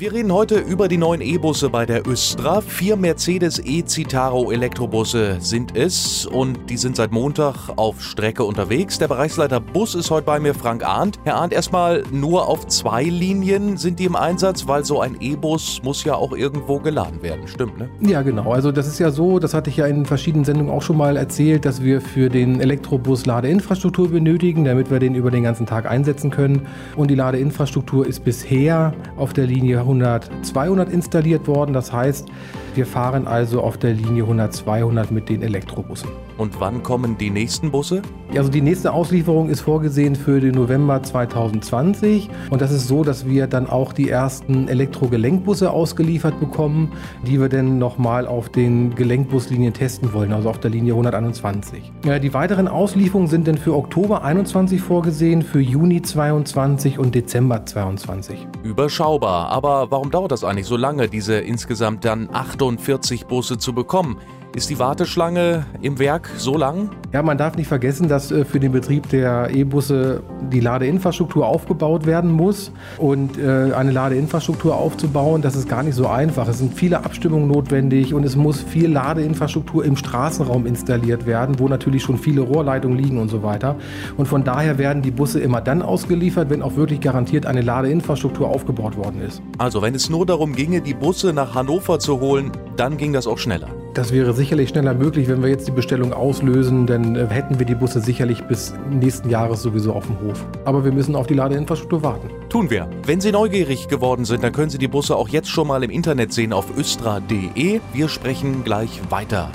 Wir reden heute über die neuen E-Busse bei der Östra. Vier Mercedes E-Citaro Elektrobusse sind es und die sind seit Montag auf Strecke unterwegs. Der Bereichsleiter Bus ist heute bei mir, Frank Arndt. Herr Arndt, erstmal nur auf zwei Linien sind die im Einsatz, weil so ein E-Bus muss ja auch irgendwo geladen werden. Stimmt, ne? Ja, genau. Also das ist ja so, das hatte ich ja in verschiedenen Sendungen auch schon mal erzählt, dass wir für den Elektrobus Ladeinfrastruktur benötigen, damit wir den über den ganzen Tag einsetzen können. Und die Ladeinfrastruktur ist bisher auf der Linie 100, 200 installiert worden. Das heißt, wir fahren also auf der Linie 100, 200 mit den Elektrobussen. Und wann kommen die nächsten Busse? Also die nächste Auslieferung ist vorgesehen für den November 2020 und das ist so, dass wir dann auch die ersten Elektrogelenkbusse ausgeliefert bekommen, die wir dann nochmal auf den Gelenkbuslinien testen wollen, also auf der Linie 121. Ja, die weiteren Auslieferungen sind dann für Oktober 21 vorgesehen, für Juni 22 und Dezember 22. Überschaubar, aber warum dauert das eigentlich so lange, diese insgesamt dann 48 Busse zu bekommen? Ist die Warteschlange im Werk so lang? Ja, man darf nicht vergessen, dass äh, für den Betrieb der E-Busse die Ladeinfrastruktur aufgebaut werden muss. Und äh, eine Ladeinfrastruktur aufzubauen, das ist gar nicht so einfach. Es sind viele Abstimmungen notwendig und es muss viel Ladeinfrastruktur im Straßenraum installiert werden, wo natürlich schon viele Rohrleitungen liegen und so weiter. Und von daher werden die Busse immer dann ausgeliefert, wenn auch wirklich garantiert eine Ladeinfrastruktur aufgebaut worden ist. Also wenn es nur darum ginge, die Busse nach Hannover zu holen, dann ging das auch schneller. Das wäre sicherlich schneller möglich, wenn wir jetzt die Bestellung auslösen, dann äh, hätten wir die Busse sicherlich bis nächsten Jahres sowieso auf dem Hof. Aber wir müssen auf die Ladeinfrastruktur warten. Tun wir. Wenn Sie neugierig geworden sind, dann können Sie die Busse auch jetzt schon mal im Internet sehen auf östra.de. Wir sprechen gleich weiter.